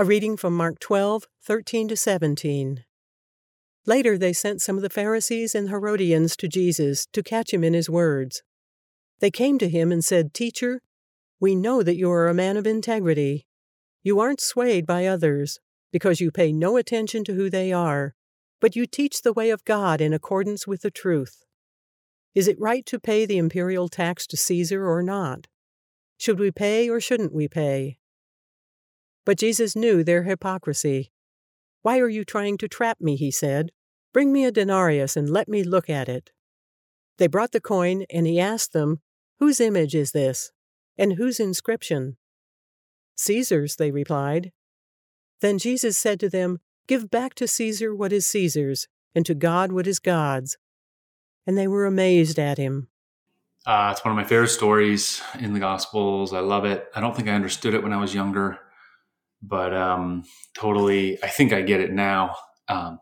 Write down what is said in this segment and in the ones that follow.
A reading from Mark 12, 13 to 17. Later they sent some of the Pharisees and Herodians to Jesus to catch him in his words. They came to him and said, Teacher, we know that you are a man of integrity. You aren't swayed by others, because you pay no attention to who they are, but you teach the way of God in accordance with the truth. Is it right to pay the imperial tax to Caesar or not? Should we pay or shouldn't we pay? But Jesus knew their hypocrisy. Why are you trying to trap me? he said. Bring me a denarius and let me look at it. They brought the coin, and he asked them, Whose image is this? And whose inscription? Caesar's, they replied. Then Jesus said to them, Give back to Caesar what is Caesar's, and to God what is God's. And they were amazed at him. Uh, it's one of my favorite stories in the Gospels. I love it. I don't think I understood it when I was younger but um, totally, I think I get it now. Um,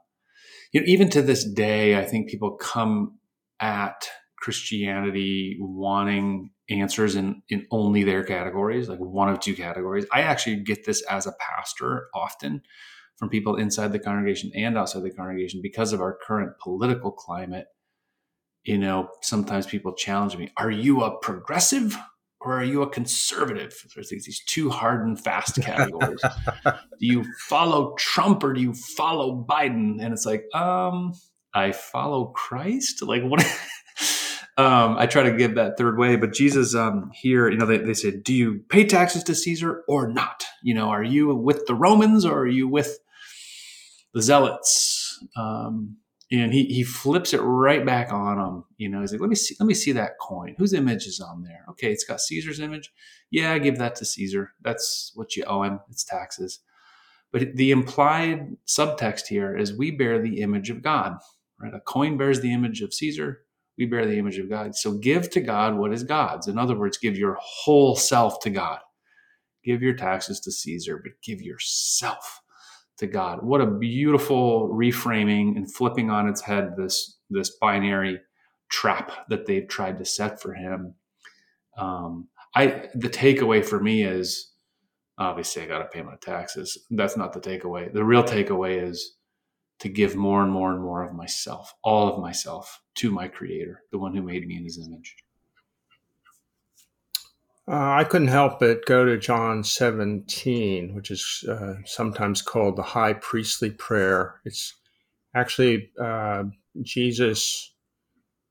you know, even to this day, I think people come at Christianity wanting answers in in only their categories, like one of two categories. I actually get this as a pastor often from people inside the congregation and outside the congregation because of our current political climate. You know, sometimes people challenge me, "Are you a progressive or are you a conservative? There's these two hard and fast categories. do you follow Trump or do you follow Biden? And it's like, um, I follow Christ. Like what? um, I try to give that third way, but Jesus um, here, you know, they, they said, do you pay taxes to Caesar or not? You know, are you with the Romans or are you with the Zealots? Um, and he he flips it right back on him. You know, he's like, "Let me see, let me see that coin. Whose image is on there? Okay, it's got Caesar's image. Yeah, I give that to Caesar. That's what you owe him. It's taxes." But the implied subtext here is we bear the image of God. Right? A coin bears the image of Caesar. We bear the image of God. So give to God what is God's. In other words, give your whole self to God. Give your taxes to Caesar, but give yourself to God. What a beautiful reframing and flipping on its head this this binary trap that they've tried to set for him. Um, I the takeaway for me is obviously I got to pay my taxes. That's not the takeaway. The real takeaway is to give more and more and more of myself, all of myself, to my Creator, the one who made me in His image. Uh, I couldn't help but go to John 17, which is uh, sometimes called the high priestly prayer. It's actually uh, Jesus.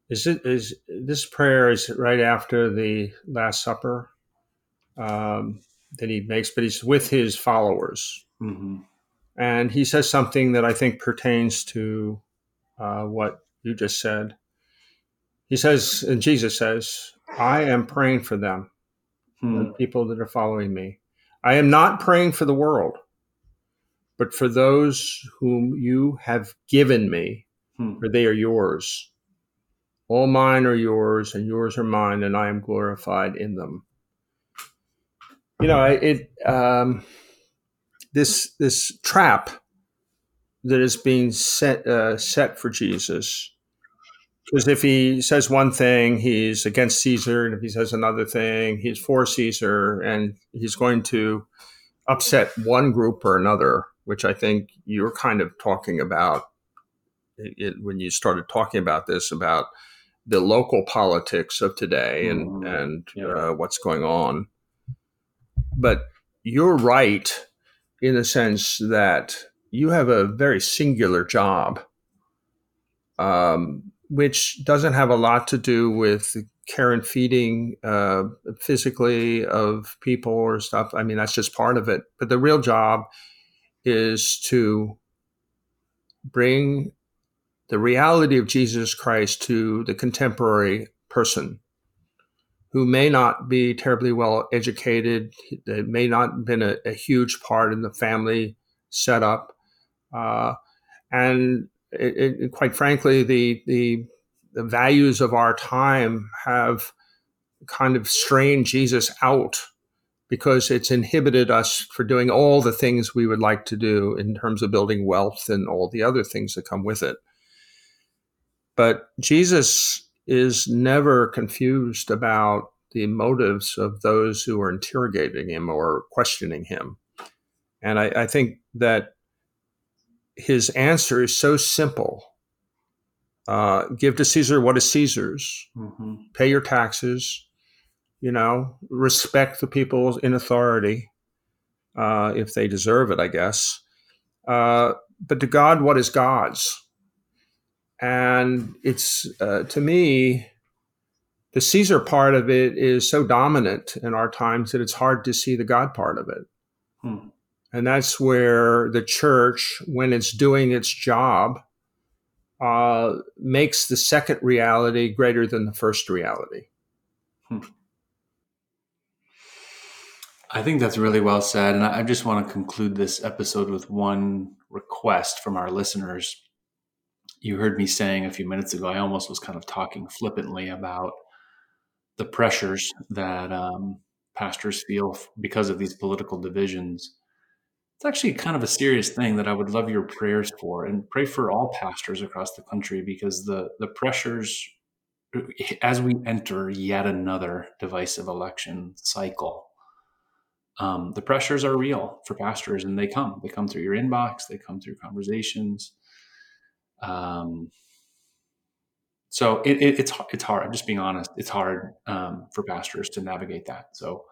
Is it is this prayer is right after the Last Supper um, that he makes, but he's with his followers, mm-hmm. and he says something that I think pertains to uh, what you just said. He says, and Jesus says, "I am praying for them." Hmm. the people that are following me. I am not praying for the world, but for those whom you have given me, hmm. for they are yours. All mine are yours, and yours are mine, and I am glorified in them. You know, it um, this this trap that is being set uh, set for Jesus because if he says one thing, he's against Caesar, and if he says another thing, he's for Caesar, and he's going to upset one group or another, which I think you're kind of talking about it, when you started talking about this about the local politics of today and mm-hmm. and yeah. uh, what's going on. But you're right in the sense that you have a very singular job. Um, which doesn't have a lot to do with care and feeding uh, physically of people or stuff. I mean, that's just part of it. But the real job is to bring the reality of Jesus Christ to the contemporary person who may not be terribly well educated, that may not have been a, a huge part in the family setup. Uh, and it, it, quite frankly, the, the, the values of our time have kind of strained Jesus out because it's inhibited us for doing all the things we would like to do in terms of building wealth and all the other things that come with it. But Jesus is never confused about the motives of those who are interrogating him or questioning him. And I, I think that his answer is so simple uh, give to Caesar what is Caesar's, mm-hmm. pay your taxes, you know, respect the people in authority uh, if they deserve it, I guess. Uh, but to God, what is God's? And it's, uh, to me, the Caesar part of it is so dominant in our times that it's hard to see the God part of it. Hmm. And that's where the church, when it's doing its job, uh, makes the second reality greater than the first reality. Hmm. I think that's really well said. And I just want to conclude this episode with one request from our listeners. You heard me saying a few minutes ago, I almost was kind of talking flippantly about the pressures that um, pastors feel because of these political divisions. It's actually kind of a serious thing that I would love your prayers for and pray for all pastors across the country because the the pressures as we enter yet another divisive election cycle um, the pressures are real for pastors and they come. They come through your inbox they come through conversations um, so it, it, it's it's hard i'm just being honest it's hard um, for pastors to navigate that so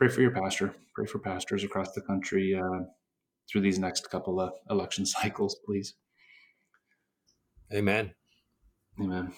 pray for your pastor. Pray for pastors across the country uh, through these next couple of election cycles, please. Amen. Amen.